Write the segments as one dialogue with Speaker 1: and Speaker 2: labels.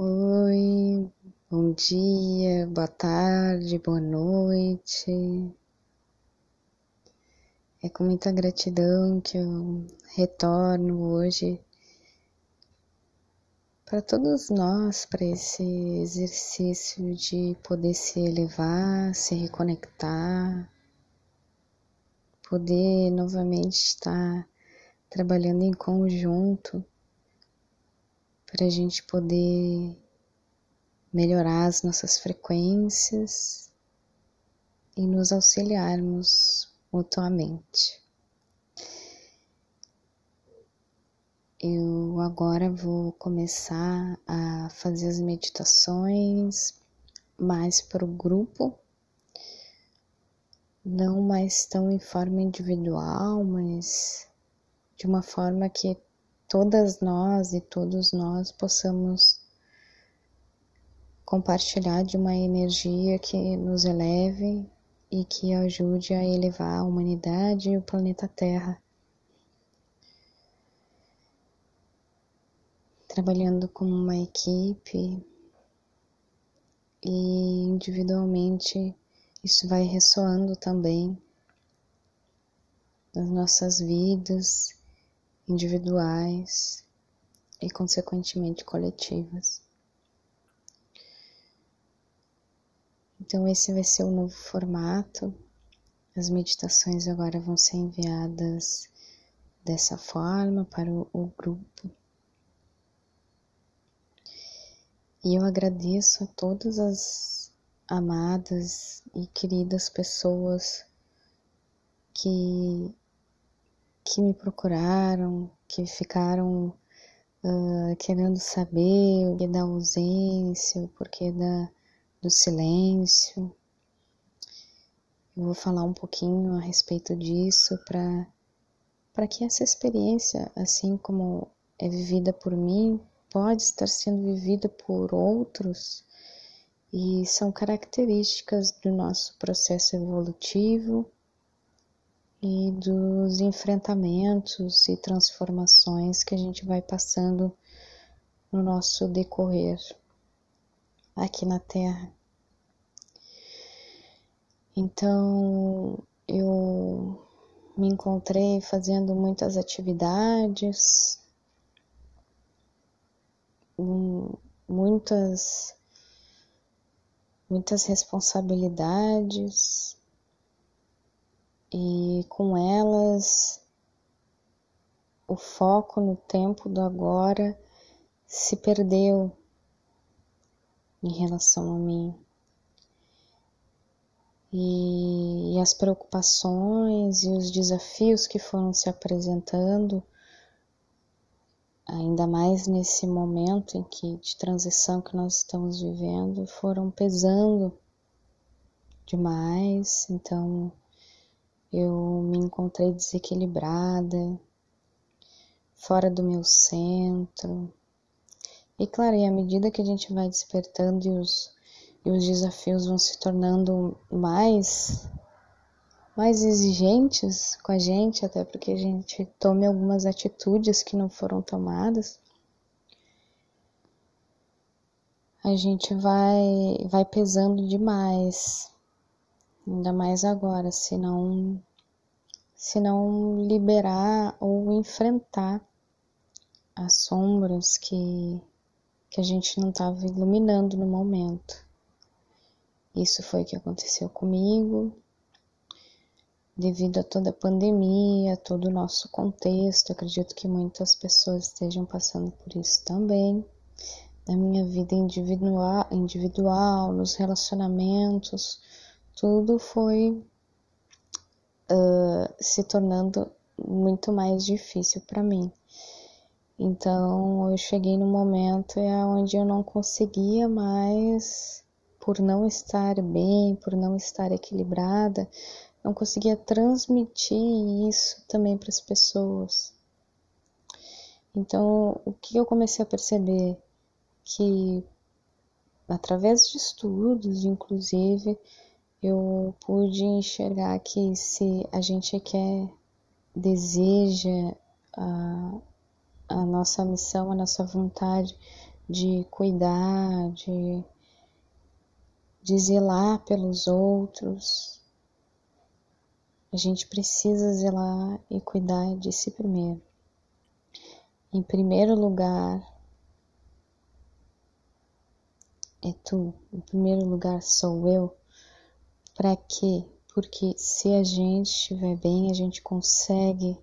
Speaker 1: Oi, bom dia, boa tarde, boa noite. É com muita gratidão que eu retorno hoje para todos nós, para esse exercício de poder se elevar, se reconectar, poder novamente estar trabalhando em conjunto para a gente poder melhorar as nossas frequências e nos auxiliarmos mutuamente. Eu agora vou começar a fazer as meditações mais para o grupo, não mais tão em forma individual, mas de uma forma que todas nós e todos nós possamos compartilhar de uma energia que nos eleve e que ajude a elevar a humanidade e o planeta Terra. Trabalhando como uma equipe e individualmente isso vai ressoando também nas nossas vidas individuais e, consequentemente, coletivas. Então, esse vai ser o novo formato. As meditações agora vão ser enviadas dessa forma para o, o grupo. E eu agradeço a todas as amadas e queridas pessoas que que me procuraram, que ficaram uh, querendo saber o que da ausência, o porquê da, do silêncio. Eu vou falar um pouquinho a respeito disso para que essa experiência, assim como é vivida por mim, pode estar sendo vivida por outros e são características do nosso processo evolutivo e dos enfrentamentos e transformações que a gente vai passando no nosso decorrer aqui na Terra. Então eu me encontrei fazendo muitas atividades, muitas muitas responsabilidades e com elas o foco no tempo do agora se perdeu em relação a mim. E, e, as preocupações e os desafios que foram se apresentando, ainda mais nesse momento em que de transição que nós estamos vivendo, foram pesando demais. Então, eu me encontrei desequilibrada, fora do meu centro. E claro, e à medida que a gente vai despertando e os, e os desafios vão se tornando mais mais exigentes com a gente, até porque a gente tome algumas atitudes que não foram tomadas, a gente vai vai pesando demais ainda mais agora, se não, se não liberar ou enfrentar as sombras que, que a gente não estava iluminando no momento. Isso foi o que aconteceu comigo, devido a toda a pandemia, todo o nosso contexto. Acredito que muitas pessoas estejam passando por isso também. Na minha vida individual, individual nos relacionamentos, tudo foi uh, se tornando muito mais difícil para mim. Então eu cheguei num momento onde eu não conseguia mais, por não estar bem, por não estar equilibrada, não conseguia transmitir isso também para as pessoas. Então o que eu comecei a perceber que através de estudos, inclusive, eu pude enxergar que se a gente quer, deseja a, a nossa missão, a nossa vontade de cuidar, de, de zelar pelos outros, a gente precisa zelar e cuidar de si primeiro. Em primeiro lugar, é tu, em primeiro lugar sou eu. Para quê? Porque se a gente estiver bem, a gente consegue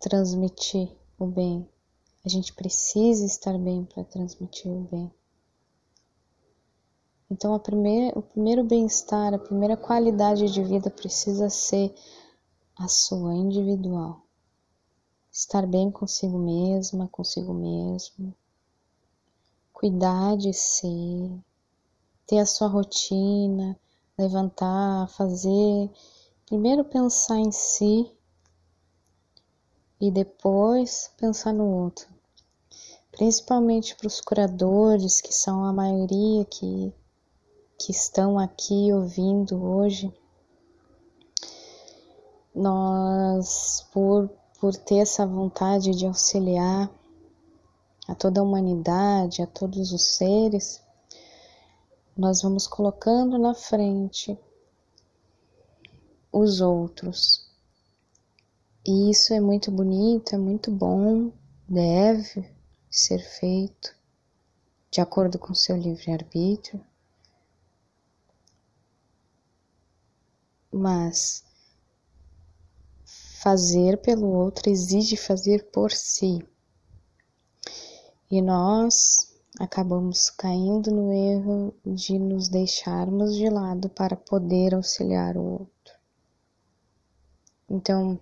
Speaker 1: transmitir o bem. A gente precisa estar bem para transmitir o bem. Então, primeira, o primeiro bem-estar, a primeira qualidade de vida precisa ser a sua individual. Estar bem consigo mesma, consigo mesmo. Cuidar de si, ter a sua rotina, levantar, fazer. Primeiro pensar em si e depois pensar no outro. Principalmente para os curadores, que são a maioria que que estão aqui ouvindo hoje, nós, por, por ter essa vontade de auxiliar a toda a humanidade, a todos os seres, nós vamos colocando na frente os outros. E isso é muito bonito, é muito bom, deve ser feito de acordo com seu livre-arbítrio, mas fazer pelo outro exige fazer por si. E nós acabamos caindo no erro de nos deixarmos de lado para poder auxiliar o outro. Então,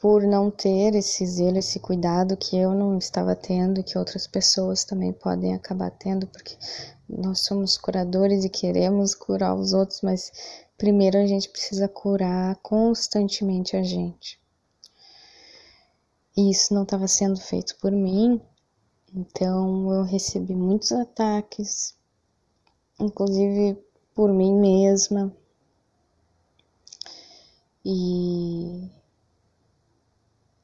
Speaker 1: por não ter esse zelo, esse cuidado que eu não estava tendo e que outras pessoas também podem acabar tendo, porque nós somos curadores e queremos curar os outros, mas primeiro a gente precisa curar constantemente a gente. E isso não estava sendo feito por mim, então eu recebi muitos ataques, inclusive por mim mesma. E,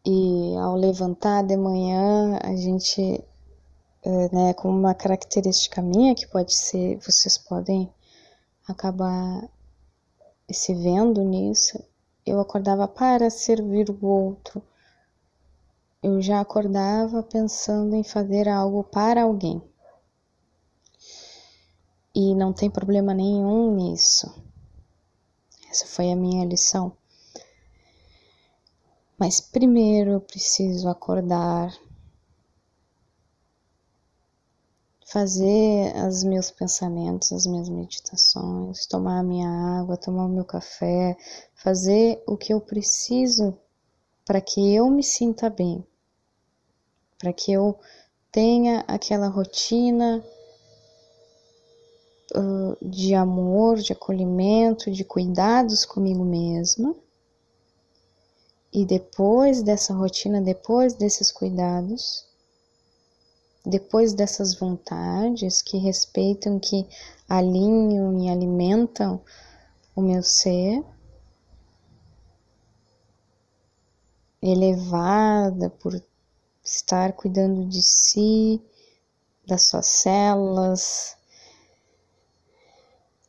Speaker 1: e ao levantar de manhã, a gente é, né, como uma característica minha que pode ser, vocês podem acabar se vendo nisso. Eu acordava para servir o outro. Eu já acordava pensando em fazer algo para alguém. E não tem problema nenhum nisso. Essa foi a minha lição. Mas primeiro eu preciso acordar, fazer os meus pensamentos, as minhas meditações, tomar a minha água, tomar o meu café, fazer o que eu preciso para que eu me sinta bem, para que eu tenha aquela rotina uh, de amor, de acolhimento, de cuidados comigo mesma. E depois dessa rotina, depois desses cuidados, depois dessas vontades que respeitam, que alinham e alimentam o meu ser, elevada por estar cuidando de si, das suas células,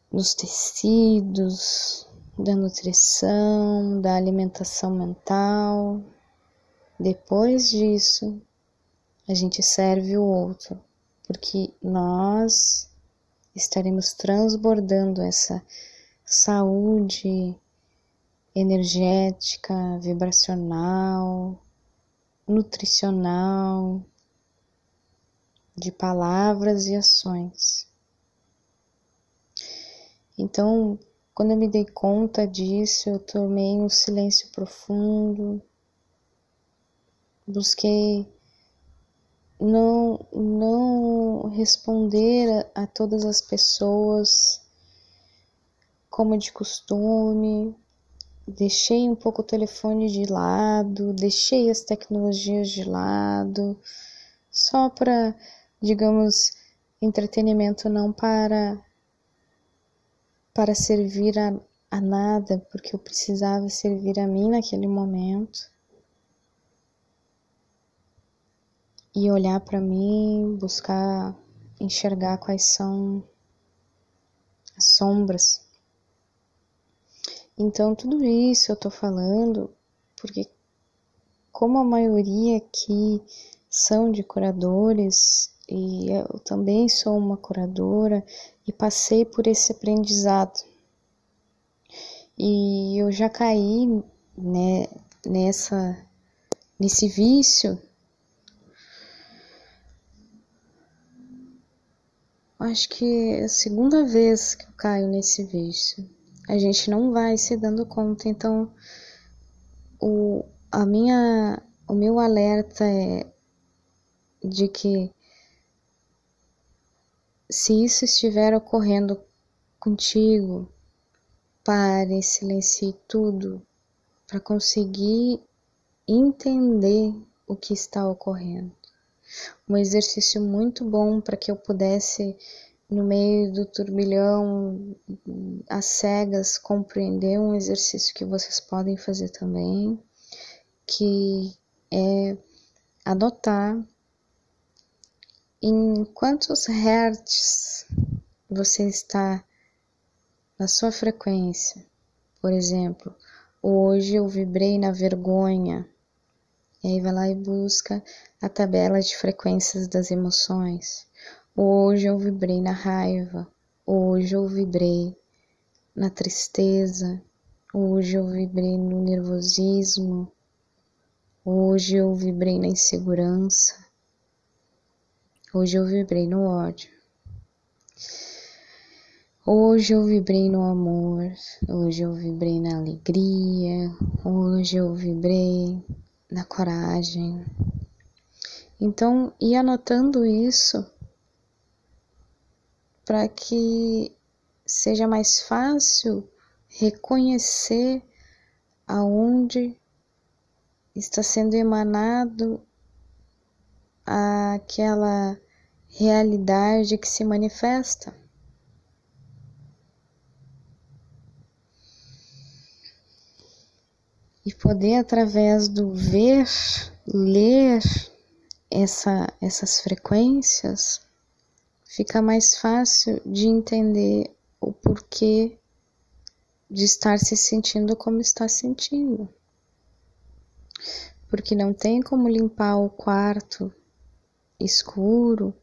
Speaker 1: dos tecidos, da nutrição, da alimentação mental. Depois disso, a gente serve o outro, porque nós estaremos transbordando essa saúde energética, vibracional, nutricional, de palavras e ações. Então, quando eu me dei conta disso, eu tomei um silêncio profundo, busquei não, não responder a, a todas as pessoas como de costume, deixei um pouco o telefone de lado, deixei as tecnologias de lado, só para, digamos, entretenimento, não para para servir a, a nada, porque eu precisava servir a mim naquele momento. e olhar para mim, buscar enxergar quais são as sombras. Então, tudo isso eu tô falando porque, como a maioria aqui são de curadores, e eu também sou uma curadora e passei por esse aprendizado. E eu já caí né, nessa nesse vício. Acho que é a segunda vez que eu caio nesse vício. A gente não vai se dando conta, então o, a minha, o meu alerta é de que se isso estiver ocorrendo contigo, pare, silencie tudo para conseguir entender o que está ocorrendo. Um exercício muito bom para que eu pudesse, no meio do turbilhão, às cegas, compreender um exercício que vocês podem fazer também, que é adotar em quantos hertz você está na sua frequência. Por exemplo, hoje eu vibrei na vergonha. E aí vai lá e busca a tabela de frequências das emoções. Hoje eu vibrei na raiva. Hoje eu vibrei na tristeza. Hoje eu vibrei no nervosismo. Hoje eu vibrei na insegurança. Hoje eu vibrei no ódio. Hoje eu vibrei no amor, hoje eu vibrei na alegria, hoje eu vibrei na coragem. Então, ir anotando isso para que seja mais fácil reconhecer aonde está sendo emanado aquela realidade que se manifesta. E poder, através do ver, ler essa, essas frequências, fica mais fácil de entender o porquê de estar se sentindo como está sentindo. Porque não tem como limpar o quarto escuro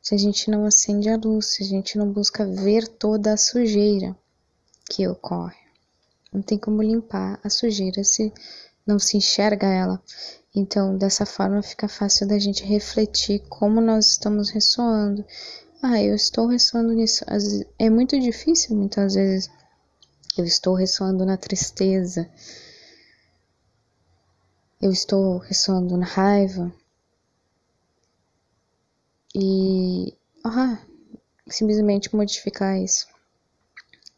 Speaker 1: se a gente não acende a luz, se a gente não busca ver toda a sujeira que ocorre. Não tem como limpar a sujeira se não se enxerga ela. Então, dessa forma fica fácil da gente refletir como nós estamos ressoando. Ah, eu estou ressoando nisso. É muito difícil muitas vezes. Eu estou ressoando na tristeza. Eu estou ressoando na raiva e ah, simplesmente modificar isso.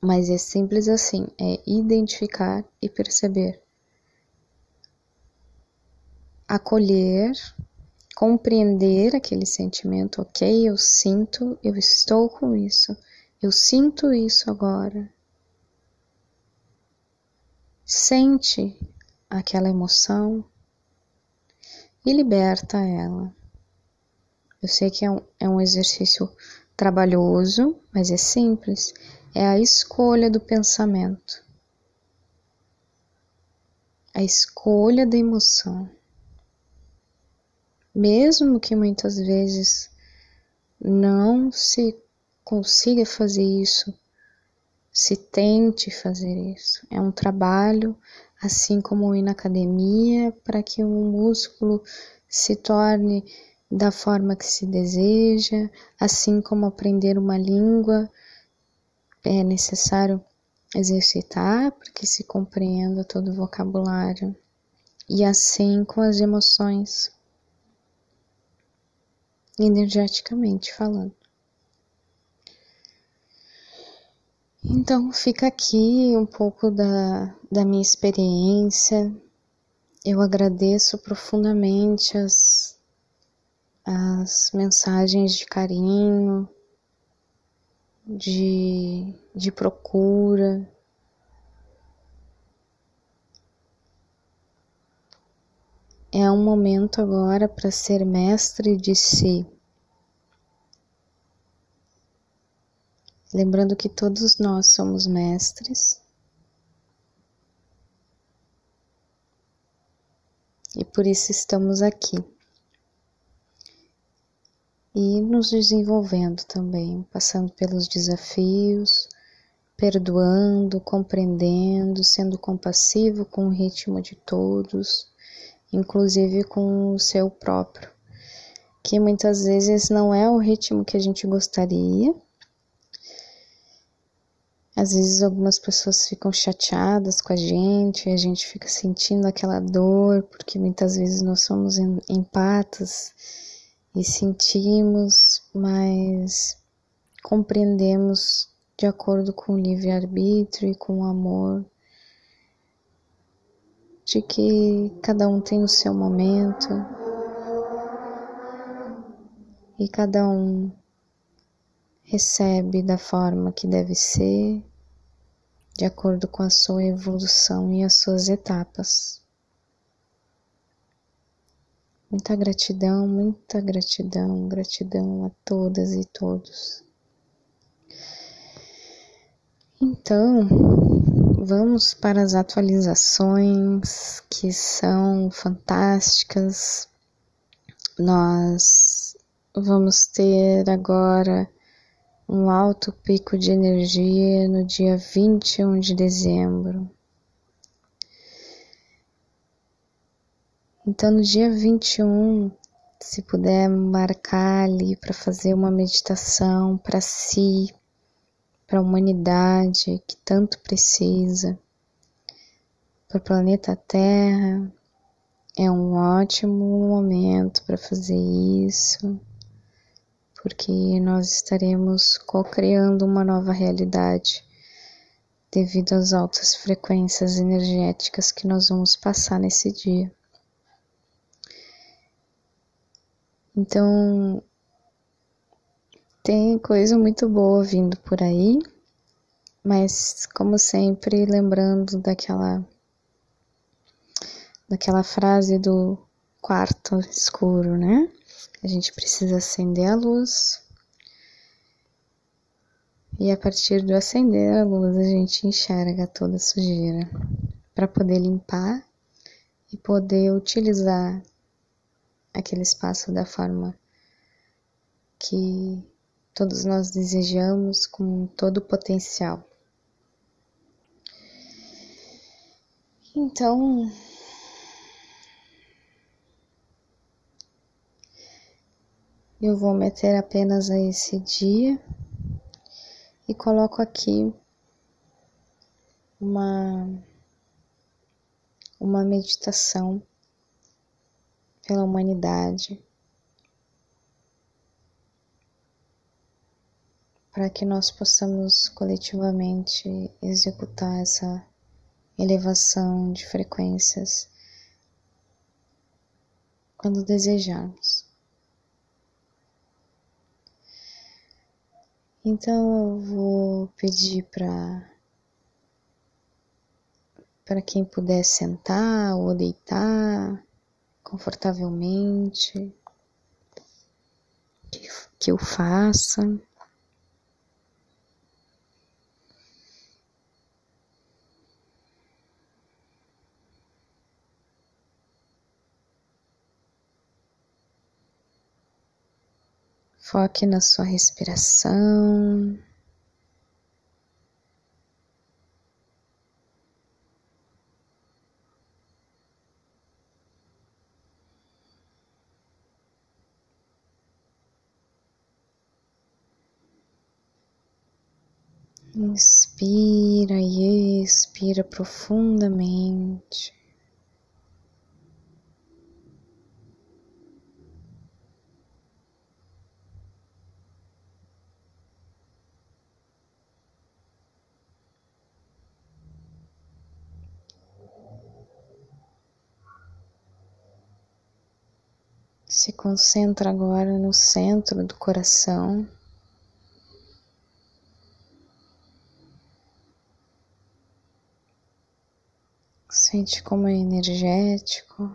Speaker 1: Mas é simples assim, é identificar e perceber. Acolher, compreender aquele sentimento, ok, eu sinto, eu estou com isso, eu sinto isso agora. Sente aquela emoção e liberta ela. Eu sei que é um, é um exercício trabalhoso, mas é simples. É a escolha do pensamento, a escolha da emoção. Mesmo que muitas vezes não se consiga fazer isso, se tente fazer isso. É um trabalho, assim como ir na academia, para que um músculo se torne da forma que se deseja, assim como aprender uma língua é necessário exercitar para que se compreenda todo o vocabulário, e assim com as emoções, energeticamente falando. Então fica aqui um pouco da, da minha experiência. Eu agradeço profundamente as as mensagens de carinho, de, de procura. É um momento agora para ser mestre de si. Lembrando que todos nós somos mestres e por isso estamos aqui. E nos desenvolvendo também, passando pelos desafios, perdoando, compreendendo, sendo compassivo com o ritmo de todos, inclusive com o seu próprio, que muitas vezes não é o ritmo que a gente gostaria. Às vezes algumas pessoas ficam chateadas com a gente, a gente fica sentindo aquela dor, porque muitas vezes nós somos empatas e sentimos, mas compreendemos de acordo com o livre-arbítrio e com o amor, de que cada um tem o seu momento e cada um recebe da forma que deve ser de acordo com a sua evolução e as suas etapas. Muita gratidão, muita gratidão, gratidão a todas e todos. Então, vamos para as atualizações que são fantásticas. Nós vamos ter agora um alto pico de energia no dia 21 de dezembro. Então, no dia 21, se puder marcar ali para fazer uma meditação para si, para a humanidade que tanto precisa, para o planeta Terra, é um ótimo momento para fazer isso porque nós estaremos co-criando uma nova realidade devido às altas frequências energéticas que nós vamos passar nesse dia. Então, tem coisa muito boa vindo por aí, mas como sempre, lembrando daquela daquela frase do quarto escuro, né? A gente precisa acender a luz. E a partir do acender a luz, a gente enxerga toda a sujeira para poder limpar e poder utilizar aquele espaço da forma que todos nós desejamos com todo o potencial. Então, eu vou meter apenas a esse dia e coloco aqui uma uma meditação pela humanidade para que nós possamos coletivamente executar essa elevação de frequências quando desejarmos. Então eu vou pedir para para quem puder sentar ou deitar confortavelmente que, que eu faça. Foque na sua respiração. Inspira e expira profundamente. Se concentra agora no centro do coração. Sente como é energético.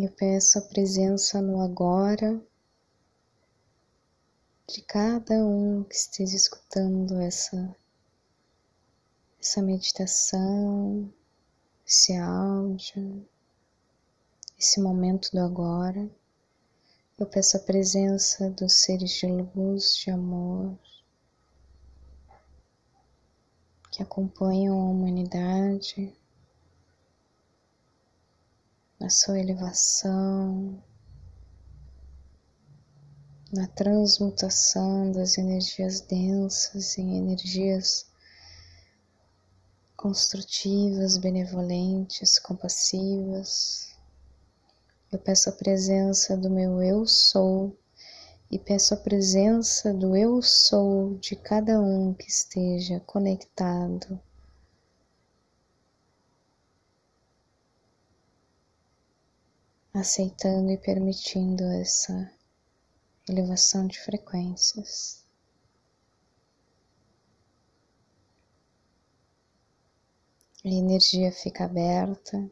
Speaker 1: Eu peço a presença no agora de cada um que esteja escutando essa essa meditação, esse áudio, esse momento do agora. Eu peço a presença dos seres de luz, de amor, que acompanham a humanidade na sua elevação, na transmutação das energias densas em energias construtivas, benevolentes, compassivas. Eu peço a presença do meu eu sou e peço a presença do eu sou de cada um que esteja conectado aceitando e permitindo essa elevação de frequências. A energia fica aberta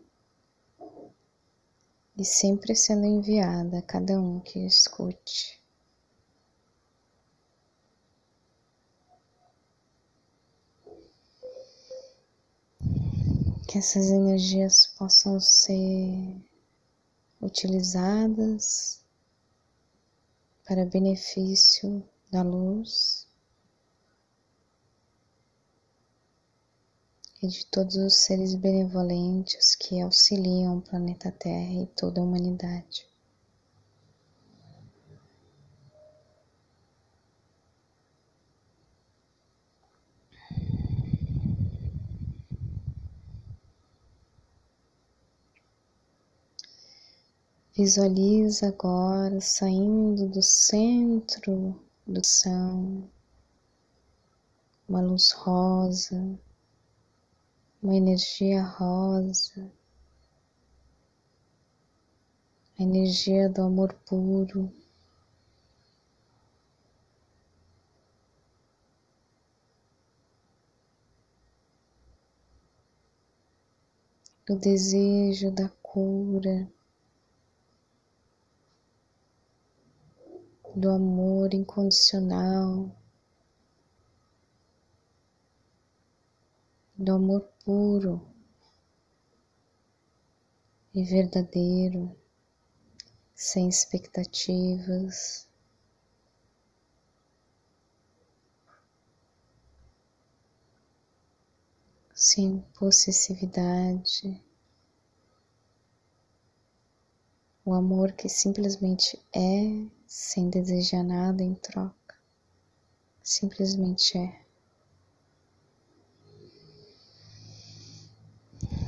Speaker 1: e sempre sendo enviada a cada um que escute. Que essas energias possam ser utilizadas para benefício da luz e de todos os seres benevolentes que auxiliam o planeta Terra e toda a humanidade. Visualiza agora saindo do centro do chão uma luz rosa, uma energia rosa, a energia do amor puro. Do desejo da cura, do amor incondicional, do amor puro e verdadeiro, sem expectativas. Sem possessividade, o amor que simplesmente é sem desejar nada em troca, simplesmente é.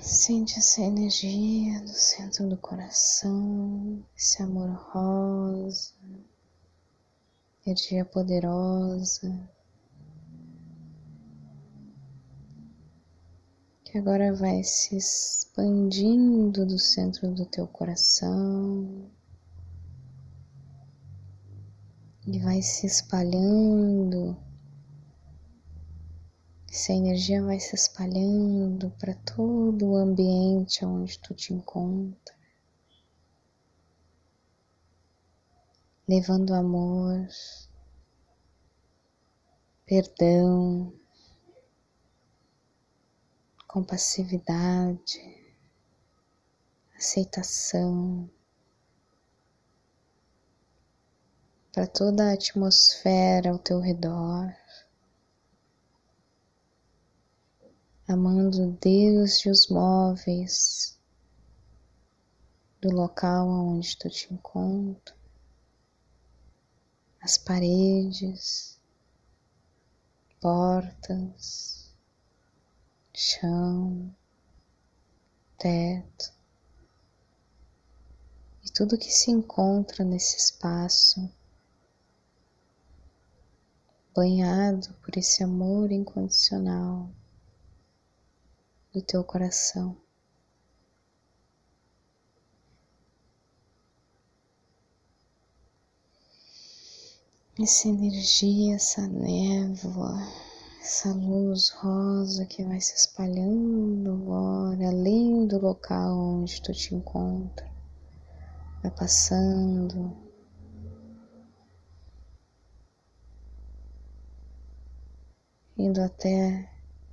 Speaker 1: Sente essa energia do centro do coração, esse amor rosa, energia poderosa, que agora vai se expandindo do centro do teu coração e vai se espalhando. Essa energia vai se espalhando para todo o ambiente onde tu te encontra, levando amor, perdão, compassividade, aceitação. Para toda a atmosfera ao teu redor, amando Deus e os móveis do local onde tu te encontra, as paredes, portas, chão, teto. E tudo que se encontra nesse espaço banhado por esse amor incondicional do teu coração. Essa energia, essa névoa, essa luz rosa que vai se espalhando agora além do local onde tu te encontra, vai passando. Indo até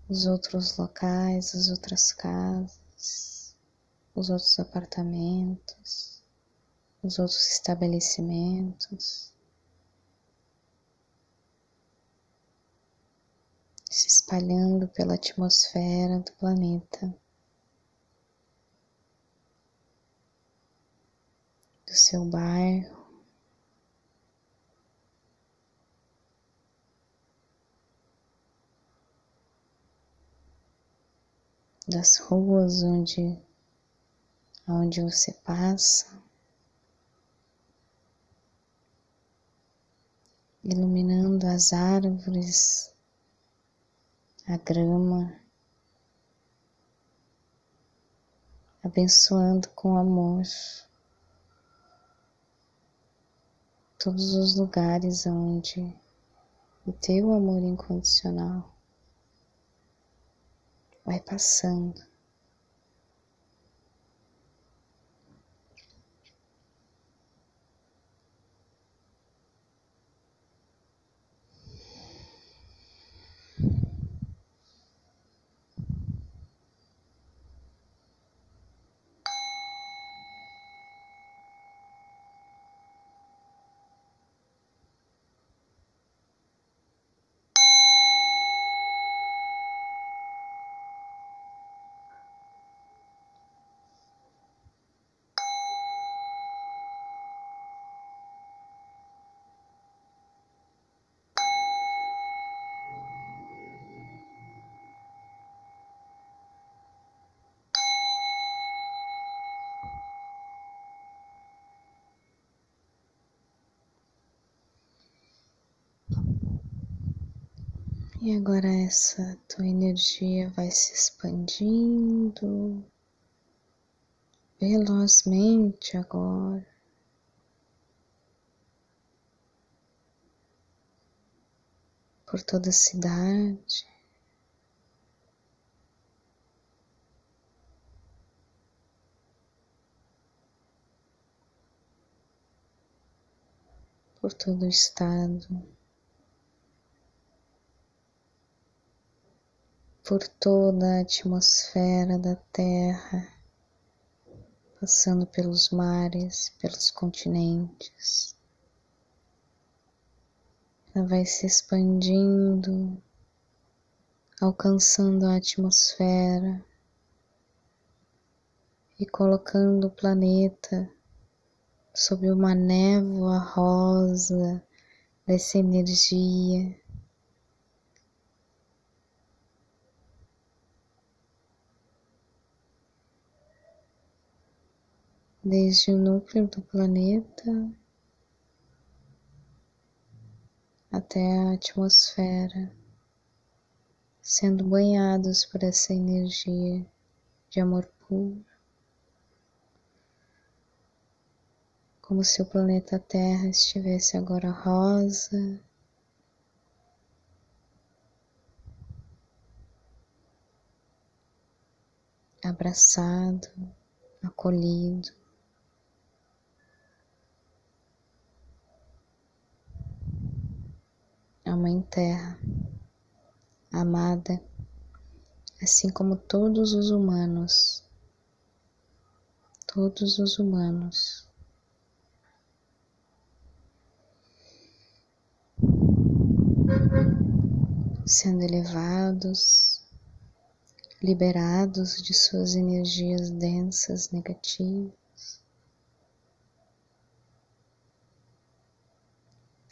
Speaker 1: os outros locais, as outras casas, os outros apartamentos, os outros estabelecimentos. Se espalhando pela atmosfera do planeta. do seu bairro. Das ruas onde, onde você passa, iluminando as árvores, a grama, abençoando com amor. todos os lugares onde o teu amor incondicional vai passando. E agora essa tua energia vai se expandindo velozmente agora. Por toda a cidade. Por todo o estado. Por toda a atmosfera da Terra, passando pelos mares, pelos continentes. Ela vai se expandindo, alcançando a atmosfera e colocando o planeta sob uma névoa rosa dessa energia desde o núcleo do planeta até a atmosfera, sendo banhados por essa energia de amor puro, como se o planeta Terra estivesse agora rosa. Abraçado, acolhido. Mãe Terra, amada, assim como todos os humanos, todos os humanos. Sendo elevados, liberados de suas energias densas negativas,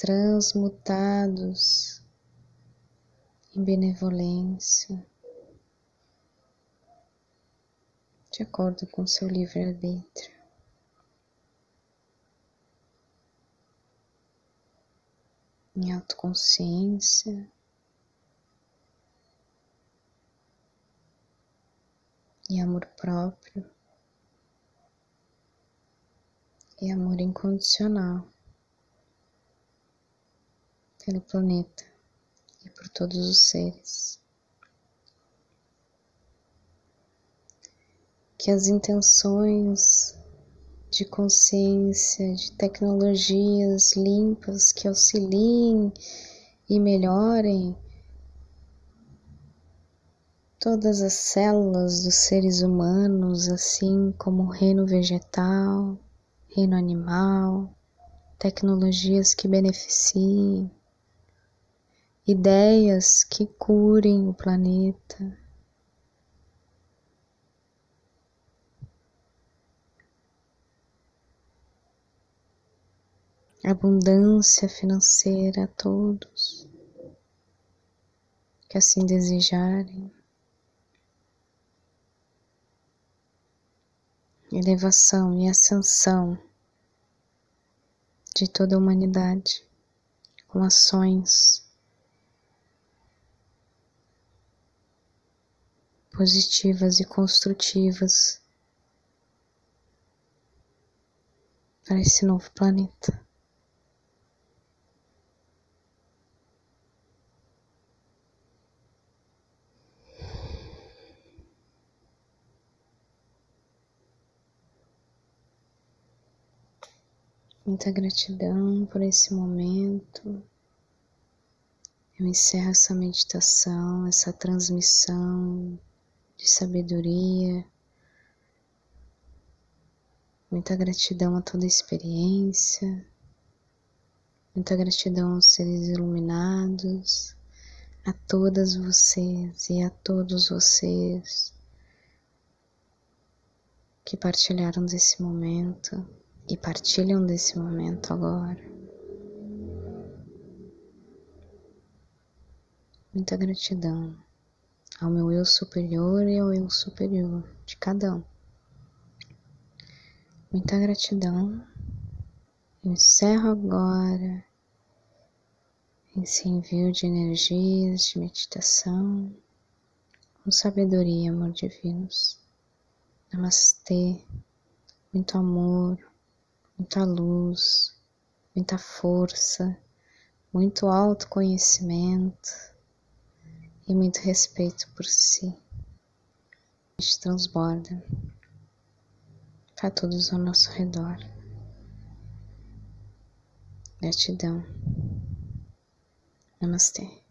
Speaker 1: transmutados em benevolência, de acordo com seu livre-arbítrio. Em autoconsciência, e amor próprio e amor incondicional pelo planeta e por todos os seres. Que as intenções de consciência, de tecnologias limpas que auxiliem e melhorem todas as células dos seres humanos, assim como o reino vegetal, reino animal, tecnologias que beneficiem, ideias que curem o planeta. Abundância financeira a todos que assim desejarem. elevação e ascensão de toda a humanidade com ações positivas e construtivas para esse novo planeta. Muita gratidão por esse momento. Eu encerro essa meditação, essa transmissão de sabedoria. Muita gratidão a toda a experiência. Muita gratidão aos seres iluminados, a todas vocês e a todos vocês que partilharam desse momento e partilham desse momento agora. Muita gratidão ao meu eu superior e ao eu superior de cada um. Muita gratidão. Eu encerro agora esse envio de energias de meditação com sabedoria, amor divinos. Namastê, muito amor, muita luz, muita força, muito autoconhecimento e muito respeito por si. A gente transborda para todos ao nosso redor. Gratidão. Namastê.